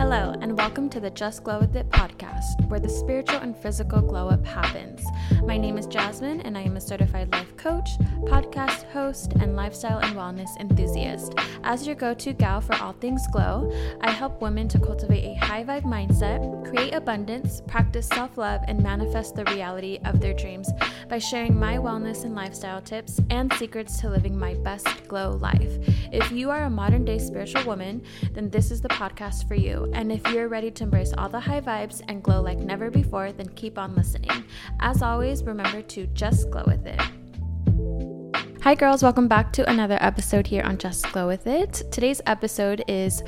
Hello, and welcome to the Just Glow With It podcast, where the spiritual and physical glow up happens. My name is Jasmine, and I am a certified life coach, podcast host, and lifestyle and wellness enthusiast. As your go to gal for all things glow, I help women to cultivate a high vibe mindset, create abundance, practice self love, and manifest the reality of their dreams by sharing my wellness and lifestyle tips and secrets to living my best glow life. If you are a modern day spiritual woman, then this is the podcast for you. And if you're ready to embrace all the high vibes and glow like never before, then keep on listening. As always, remember to just glow with it. Hi, girls, welcome back to another episode here on Just Glow With It. Today's episode is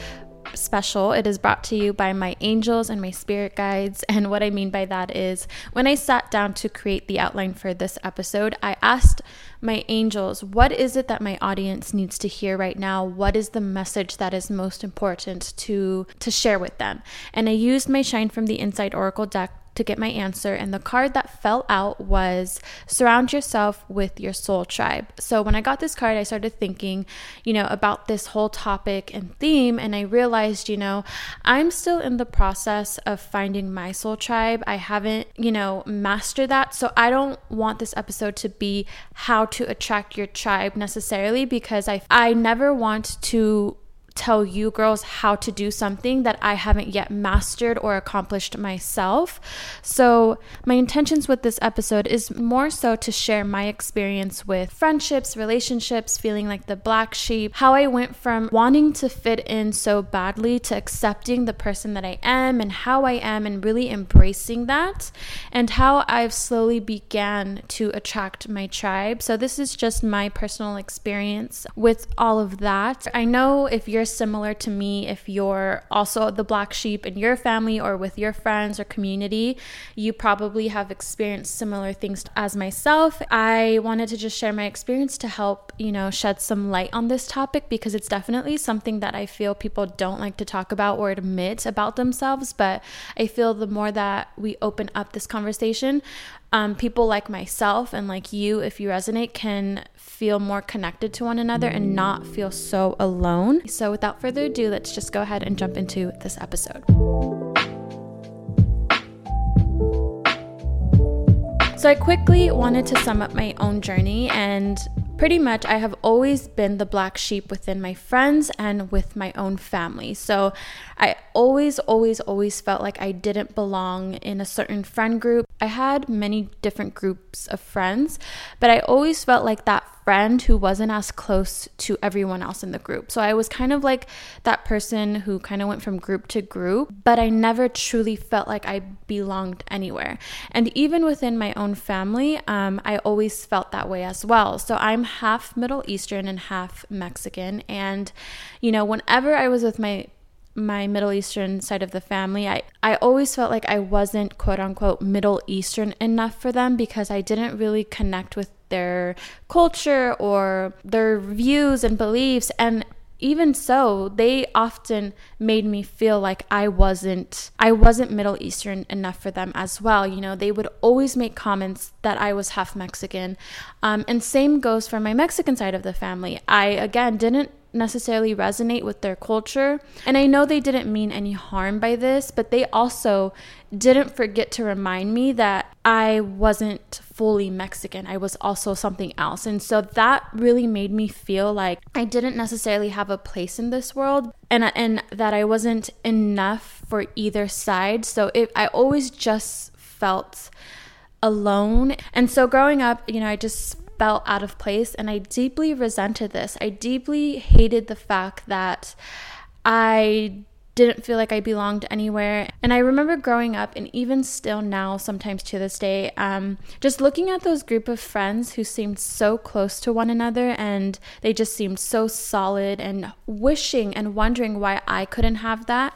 special. It is brought to you by my angels and my spirit guides. And what I mean by that is when I sat down to create the outline for this episode, I asked my angels, what is it that my audience needs to hear right now? What is the message that is most important to to share with them? And I used my Shine from the Inside Oracle deck to get my answer. And the card that fell out was surround yourself with your soul tribe. So when I got this card, I started thinking, you know, about this whole topic and theme. And I realized, you know, I'm still in the process of finding my soul tribe. I haven't, you know, mastered that. So I don't want this episode to be how to attract your tribe necessarily because I, I never want to tell you girls how to do something that I haven't yet mastered or accomplished myself. So, my intentions with this episode is more so to share my experience with friendships, relationships, feeling like the black sheep, how I went from wanting to fit in so badly to accepting the person that I am and how I am and really embracing that, and how I've slowly began to attract my tribe. So, this is just my personal experience with all of that. I know if you're you're similar to me, if you're also the black sheep in your family or with your friends or community, you probably have experienced similar things as myself. I wanted to just share my experience to you know, shed some light on this topic because it's definitely something that I feel people don't like to talk about or admit about themselves. But I feel the more that we open up this conversation, um, people like myself and like you, if you resonate, can feel more connected to one another and not feel so alone. So, without further ado, let's just go ahead and jump into this episode. So, I quickly wanted to sum up my own journey and pretty much I have always been the black sheep within my friends and with my own family. So I always, always, always felt like I didn't belong in a certain friend group. I had many different groups of friends, but I always felt like that friend who wasn't as close to everyone else in the group. So I was kind of like that person who kind of went from group to group, but I never truly felt like I belonged anywhere. And even within my own family, um, I always felt that way as well. So I'm half Middle Eastern and half Mexican. And, you know, whenever I was with my my Middle Eastern side of the family, I, I always felt like I wasn't quote unquote Middle Eastern enough for them because I didn't really connect with their culture or their views and beliefs. And even so, they often made me feel like I wasn't I wasn't Middle Eastern enough for them as well. You know, they would always make comments that I was half Mexican, um, and same goes for my Mexican side of the family. I again didn't necessarily resonate with their culture. And I know they didn't mean any harm by this, but they also didn't forget to remind me that I wasn't fully Mexican. I was also something else. And so that really made me feel like I didn't necessarily have a place in this world and and that I wasn't enough for either side. So it, I always just felt alone. And so growing up, you know, I just felt out of place and I deeply resented this. I deeply hated the fact that I didn't feel like I belonged anywhere. And I remember growing up, and even still now, sometimes to this day, um, just looking at those group of friends who seemed so close to one another and they just seemed so solid and wishing and wondering why I couldn't have that.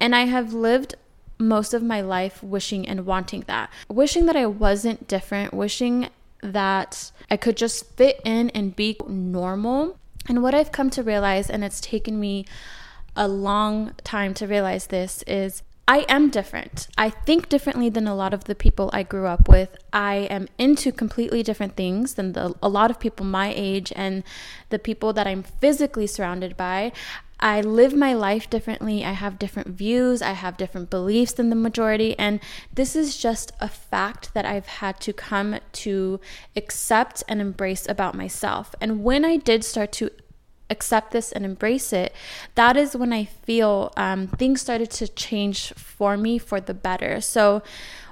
And I have lived most of my life wishing and wanting that, wishing that I wasn't different, wishing that I could just fit in and be normal. And what I've come to realize, and it's taken me a long time to realize this is I am different. I think differently than a lot of the people I grew up with. I am into completely different things than the, a lot of people my age and the people that I'm physically surrounded by. I live my life differently. I have different views. I have different beliefs than the majority. And this is just a fact that I've had to come to accept and embrace about myself. And when I did start to accept this and embrace it, that is when I feel um, things started to change for me for the better. So,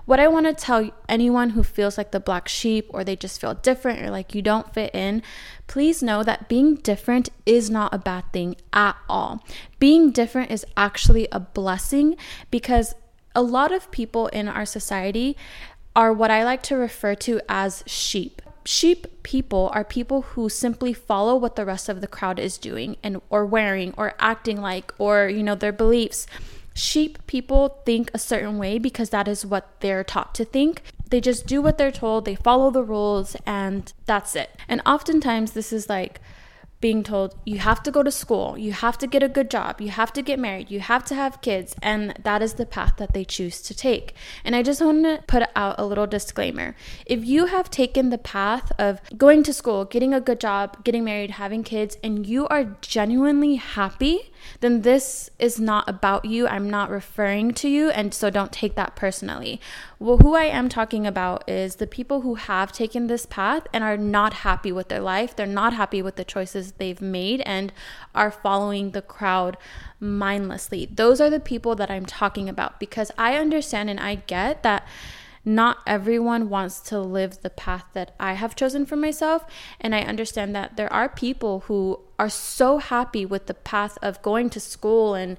what I want to tell anyone who feels like the black sheep or they just feel different or like you don't fit in, please know that being different is not a bad thing at all. Being different is actually a blessing because a lot of people in our society are what I like to refer to as sheep sheep people are people who simply follow what the rest of the crowd is doing and or wearing or acting like or you know their beliefs. Sheep people think a certain way because that is what they're taught to think. They just do what they're told they follow the rules and that's it. And oftentimes this is like being told you have to go to school, you have to get a good job, you have to get married, you have to have kids, and that is the path that they choose to take. And I just want to put out a little disclaimer. If you have taken the path of going to school, getting a good job, getting married, having kids, and you are genuinely happy, then this is not about you. I'm not referring to you, and so don't take that personally. Well, who I am talking about is the people who have taken this path and are not happy with their life. They're not happy with the choices they've made and are following the crowd mindlessly. Those are the people that I'm talking about because I understand and I get that not everyone wants to live the path that I have chosen for myself. And I understand that there are people who are so happy with the path of going to school and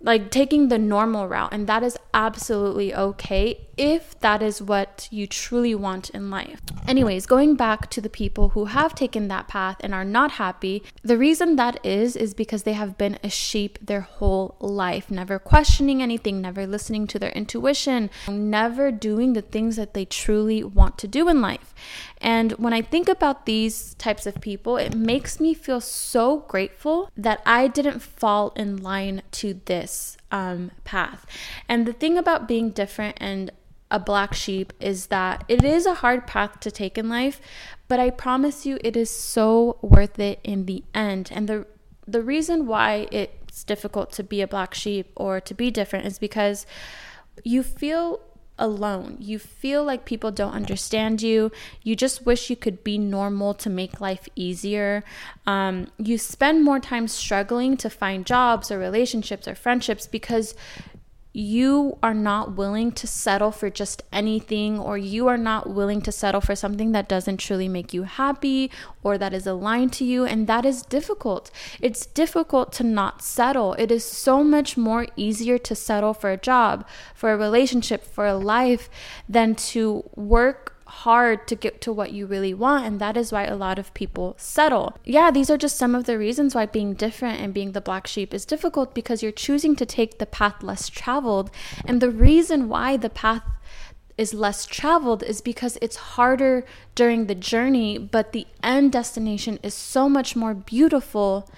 like taking the normal route. And that is absolutely okay if that is what you truly want in life. Anyways, going back to the people who have taken that path and are not happy, the reason that is, is because they have been a sheep their whole life, never questioning anything, never listening to their intuition, never doing the things that they truly want to do in life. And when I think about these types of people, it makes me feel so grateful that I didn't fall in line to this um, path. And the thing about being different and a black sheep is that it is a hard path to take in life, but I promise you it is so worth it in the end. And the the reason why it's difficult to be a black sheep or to be different is because you feel alone. You feel like people don't understand you. You just wish you could be normal to make life easier. Um, you spend more time struggling to find jobs or relationships or friendships because you are not willing to settle for just anything, or you are not willing to settle for something that doesn't truly make you happy or that is aligned to you. And that is difficult. It's difficult to not settle. It is so much more easier to settle for a job, for a relationship, for a life than to work hard to get to what you really want. And that is why a lot of people settle. Yeah, these are just some of the reasons why being different and being the black sheep is difficult because you're choosing to take the path less traveled. And the reason why the path is less traveled is because it's harder during the journey, but the end destination is so much more beautiful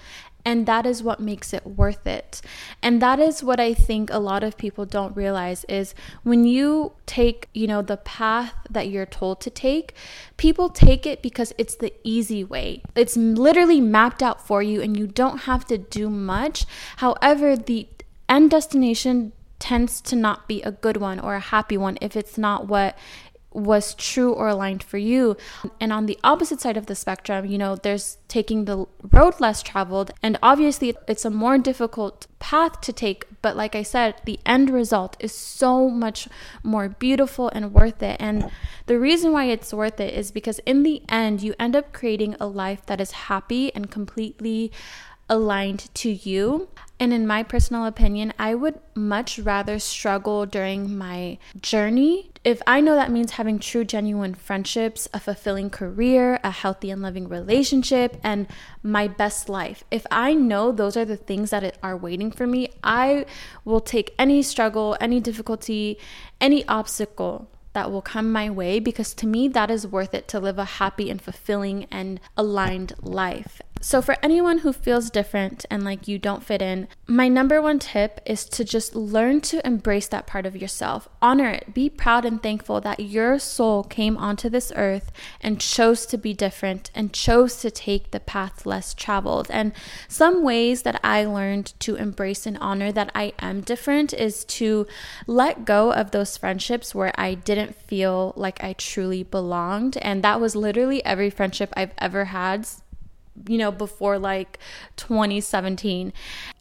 and that is what makes it worth it. And that is what I think a lot of people don't realize is when you take, you know, the path that you're told to take, people take it because it's the easy way. It's literally mapped out for you and you don't have to do much. However, the end destination tends to not be a good one or a happy one if it's not what was true or aligned for you. And on the opposite side of the spectrum, you know, there's taking the road less traveled. And obviously, it's a more difficult path to take. But like I said, the end result is so much more beautiful and worth it. And the reason why it's worth it is because in the end, you end up creating a life that is happy and completely aligned to you. And in my personal opinion, I would much rather struggle during my journey. If I know that means having true, genuine friendships, a fulfilling career, a healthy and loving relationship, and my best life, if I know those are the things that are waiting for me, I will take any struggle, any difficulty, any obstacle that will come my way because to me, that is worth it to live a happy and fulfilling and aligned life. So, for anyone who feels different and like you don't fit in, my number one tip is to just learn to embrace that part of yourself. Honor it. Be proud and thankful that your soul came onto this earth and chose to be different and chose to take the path less traveled. And some ways that I learned to embrace and honor that I am different is to let go of those friendships where I didn't feel like I truly belonged. And that was literally every friendship I've ever had you know, before like 2017.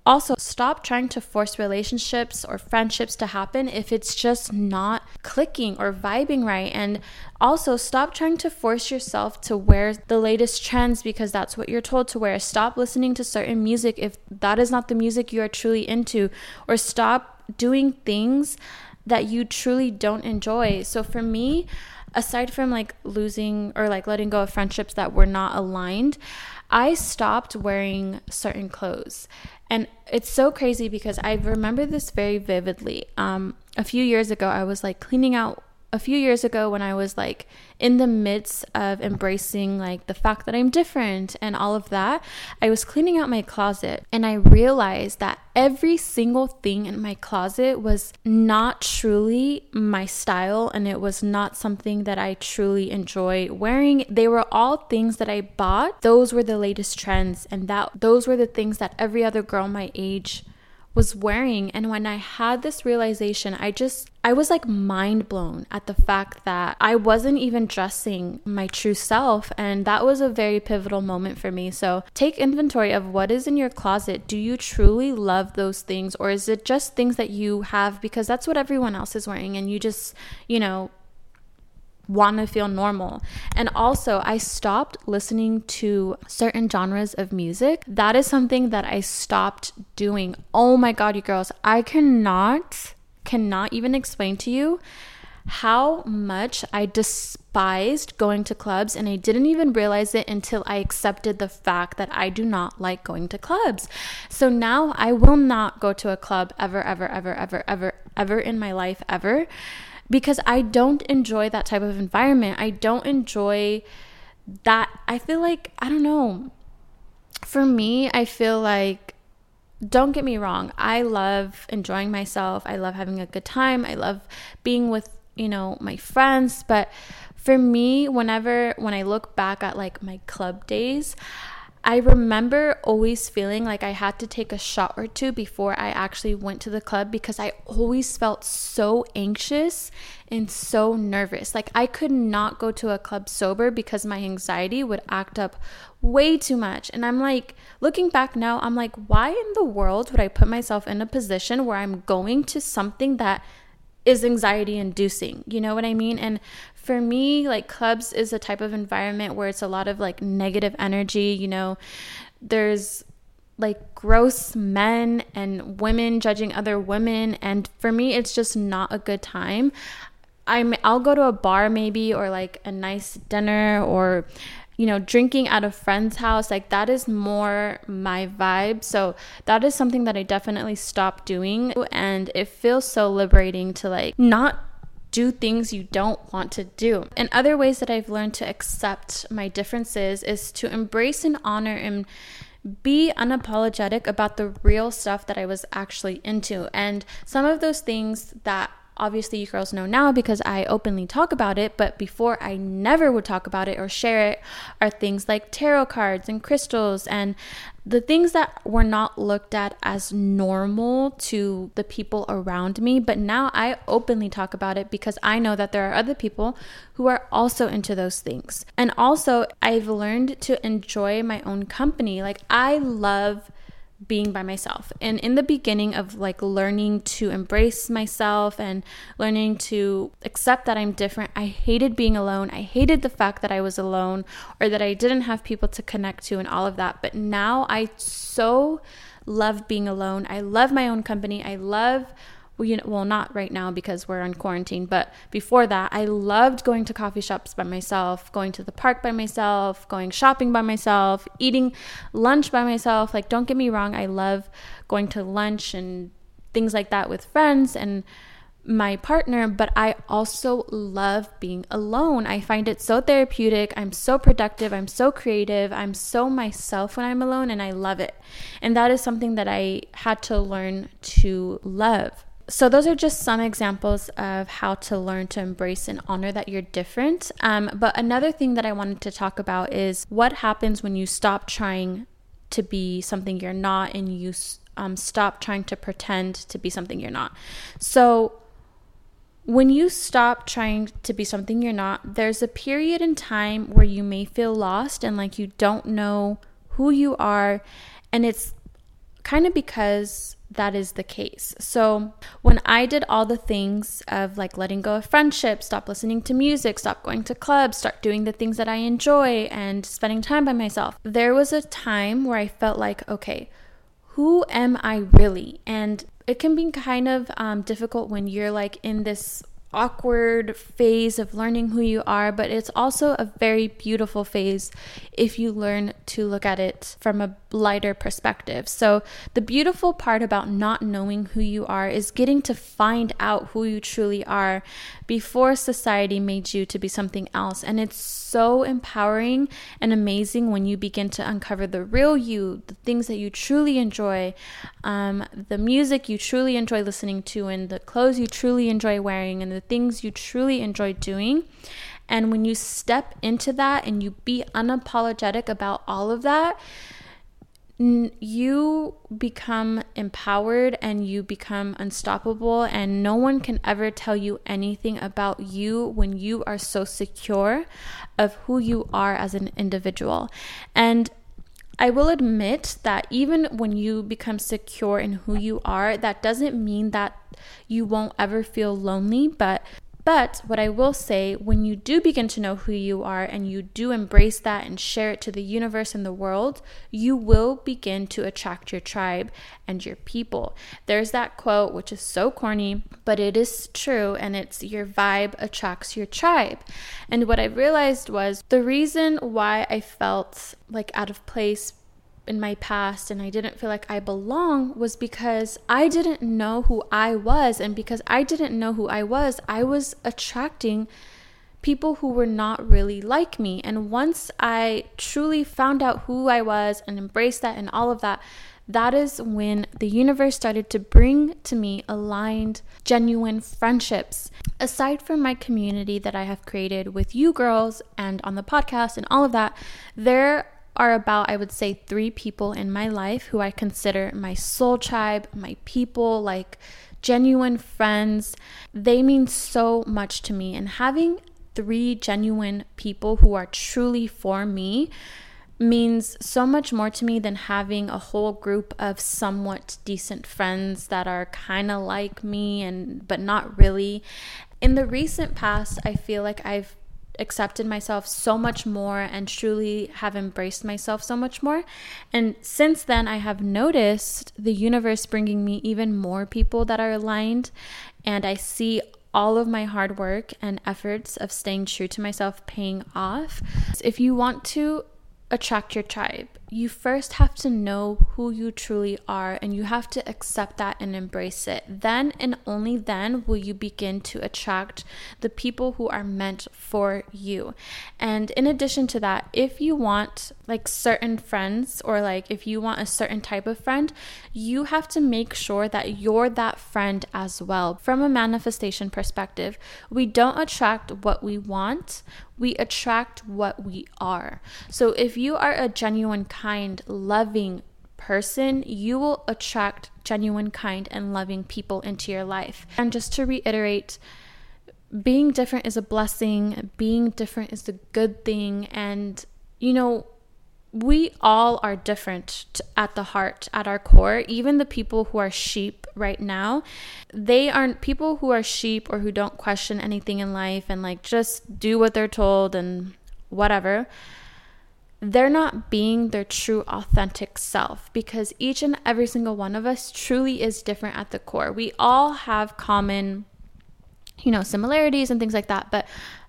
Also, stop trying to force relationships or friendships to happen if it's just not clicking or vibing right. And also, stop trying to force yourself to wear the latest trends because that's what you're told to wear. Stop listening to certain music if that is not the music you are truly into, or stop doing things that you truly don't enjoy. So, for me, aside from like losing or like letting go of friendships that were not aligned, I stopped wearing certain clothes. And it's so crazy because I remember this very vividly. Um, a few years ago, I was like cleaning out a few years ago when I was like in the midst of embracing like the fact that I'm different and all of that, I was cleaning out my closet and I realized that every single thing in my closet was not truly my style and it was not something that I truly enjoy wearing. They were all things that I bought. Those were the latest trends and that those were the things that every other girl my age was wearing. And when I had this realization, I just, I was like mind blown at the fact that I wasn't even dressing my true self. And that was a very pivotal moment for me. So take inventory of what is in your closet. Do you truly love those things? Or is it just things that you have because that's what everyone else is wearing and you just, you know, want to feel normal. And also, I stopped listening to certain genres of music. That is something that I stopped doing. Oh my God, you girls, I cannot, cannot even explain to you how much I despised going to clubs, and I didn't even realize it until I accepted the fact that I do not like going to clubs. So now I will not go to a club ever, ever, ever, ever, ever, ever in my life, ever because I don't enjoy that type of environment. I don't enjoy that. I feel like, I don't know. For me, I feel like, don't get me wrong, I love enjoying myself. I love having a good time. I love being with, you know, my friends. But for me, whenever, when I look back at like my club days, I remember always feeling like I had to take a shot or two before I actually went to the club because I always felt so anxious and so nervous. Like I could not go to a club sober because my anxiety would act up way too much. And I'm like, looking back now, I'm like, why in the world would I put myself in a position where I'm going to something that is anxiety inducing? You know what I mean? And for me, like clubs is a type of environment where it's a lot of like negative energy, you know, there's like gross men and women judging other women and for me it's just not a good time. I'm I'll go to a bar maybe or like a nice dinner or you know, drinking at a friend's house, like that is more my vibe. So that is something that I definitely stopped doing. And it feels so liberating to like not do things you don't want to do. And other ways that I've learned to accept my differences is to embrace and honor and be unapologetic about the real stuff that I was actually into. And some of those things that obviously you girls know now because I openly talk about it, but before I never would talk about it or share it are things like tarot cards and crystals and the things that were not looked at as normal to the people around me. But now I openly talk about it because I know that there are other people who are also into those things. And also, I've learned to enjoy my own company. Like, I love being by myself. And in the beginning of like learning to embrace myself and learning to accept that I'm different, I hated being alone. I hated the fact that I was alone or that I didn't have people to connect to and all of that. But now I so love being alone. I love my own company. I love well, you know, well, not right now because we're on quarantine, but before that, I loved going to coffee shops by myself, going to the park by myself, going shopping by myself, eating lunch by myself. Like, don't get me wrong, I love going to lunch and things like that with friends and my partner, but I also love being alone. I find it so therapeutic. I'm so productive. I'm so creative. I'm so myself when I'm alone, and I love it. And that is something that I had to learn to love so those are just some examples of how to learn to embrace and honor that you're different. Um, but another thing that i wanted to talk about is what happens when you stop trying to be something you're not and you um, stop trying to pretend to be something you're not. So when you stop trying to be something you're not there's a period in time where you may feel lost and like you don't know who you are. And it's kind of because that is the case. So, when I did all the things of like letting go of friendships, stop listening to music, stop going to clubs, start doing the things that I enjoy, and spending time by myself, there was a time where I felt like, okay, who am I really? And it can be kind of um, difficult when you're like in this awkward phase of learning who you are, but it's also a very beautiful phase if you learn to look at it from a lighter perspective. So, the beautiful part about not knowing who you are is getting to find out who you truly are before society made you to be something else. And it's so empowering and amazing when you begin to uncover the real you, the things that you truly enjoy, um, the music you truly enjoy listening to, and the clothes you truly enjoy wearing, and the things you truly enjoy doing. And when you step into that and you be unapologetic about all of that, you become empowered and you become unstoppable, and no one can ever tell you anything about you when you are so secure of who you are as an individual. And I will admit that even when you become secure in who you are, that doesn't mean that you won't ever feel lonely, but but what I will say, when you do begin to know who you are and you do embrace that and share it to the universe and the world, you will begin to attract your tribe and your people. There's that quote, which is so corny, but it is true, and it's your vibe attracts your tribe. And what I realized was the reason why I felt like out of place in my past and I didn't feel like I belong was because I didn't know who I was. And because I didn't know who I was, I was attracting people who were not really like me. And once I truly found out who I was and embraced that and all of that, that is when the universe started to bring to me aligned, genuine friendships. Aside from my community that I have created with you girls and on the podcast and all of that, there are about, I would say, three people in my life who I consider my soul tribe, my people, like genuine friends. They mean so much to me. And having three genuine people who are truly for me means so much more to me than having a whole group of somewhat decent friends that are kind of like me and but not really. In the recent past, I feel like I've accepted myself so much more and truly have embraced myself so much more. And since then, I have noticed the universe bringing me even more people that are aligned. And I see all of my hard work and efforts of staying true to myself paying off. If you want to attract your tribe, you first have to know who you truly are and you have to accept that and embrace it. Then and only then will you begin to attract the people who are meant for you. And in addition to that, if you want like certain friends or like if you want a certain type of friend, you have to make sure that you're that friend as well. From a manifestation perspective, we don't attract what we want, we attract what we are. So if you are a genuine, kind, loving person, you will attract genuine, kind, and loving people into your life. And just to reiterate, being different is a blessing, being different is a good thing. And, you know, we all are different at the heart, at our core. Even the people who are sheep right now, they aren't people who are sheep or who don't question anything in life and like just do what they're told and whatever. They're not being their true, authentic self because each and every single one of us truly is different at the core. We all have common, you know, similarities and things like that, but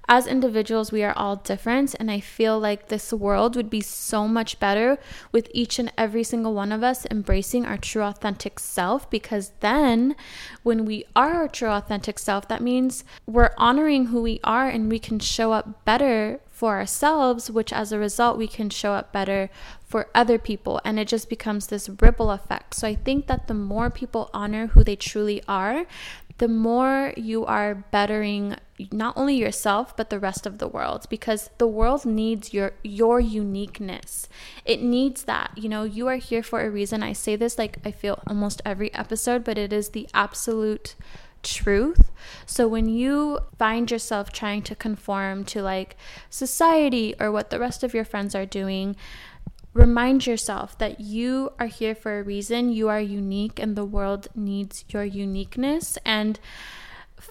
as individuals, we are all different. And I feel like this world would be so much better with each and every single one of us embracing our true, authentic self. Because then, when we are our true, authentic self, that means we're honoring who we are and we can show up better for ourselves, which as a result, we can show up better for other people. And it just becomes this ripple effect. So I think that the more people honor who they truly are, the more you are bettering not only yourself but the rest of the world because the world needs your your uniqueness it needs that you know you are here for a reason i say this like i feel almost every episode but it is the absolute truth so when you find yourself trying to conform to like society or what the rest of your friends are doing Remind yourself that you are here for a reason. You are unique, and the world needs your uniqueness. And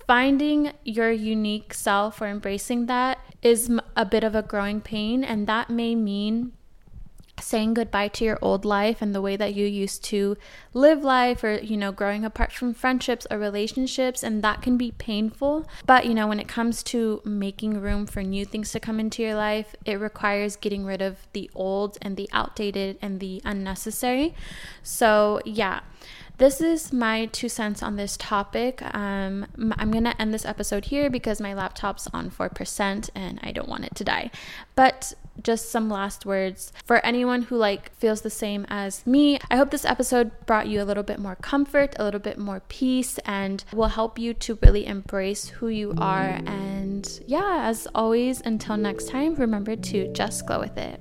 finding your unique self or embracing that is a bit of a growing pain. And that may mean saying goodbye to your old life and the way that you used to live life or you know growing apart from friendships or relationships and that can be painful but you know when it comes to making room for new things to come into your life it requires getting rid of the old and the outdated and the unnecessary so yeah this is my two cents on this topic. Um, I'm going to end this episode here because my laptop's on 4% and I don't want it to die. But just some last words for anyone who like feels the same as me. I hope this episode brought you a little bit more comfort, a little bit more peace and will help you to really embrace who you are and yeah, as always until next time, remember to just glow with it.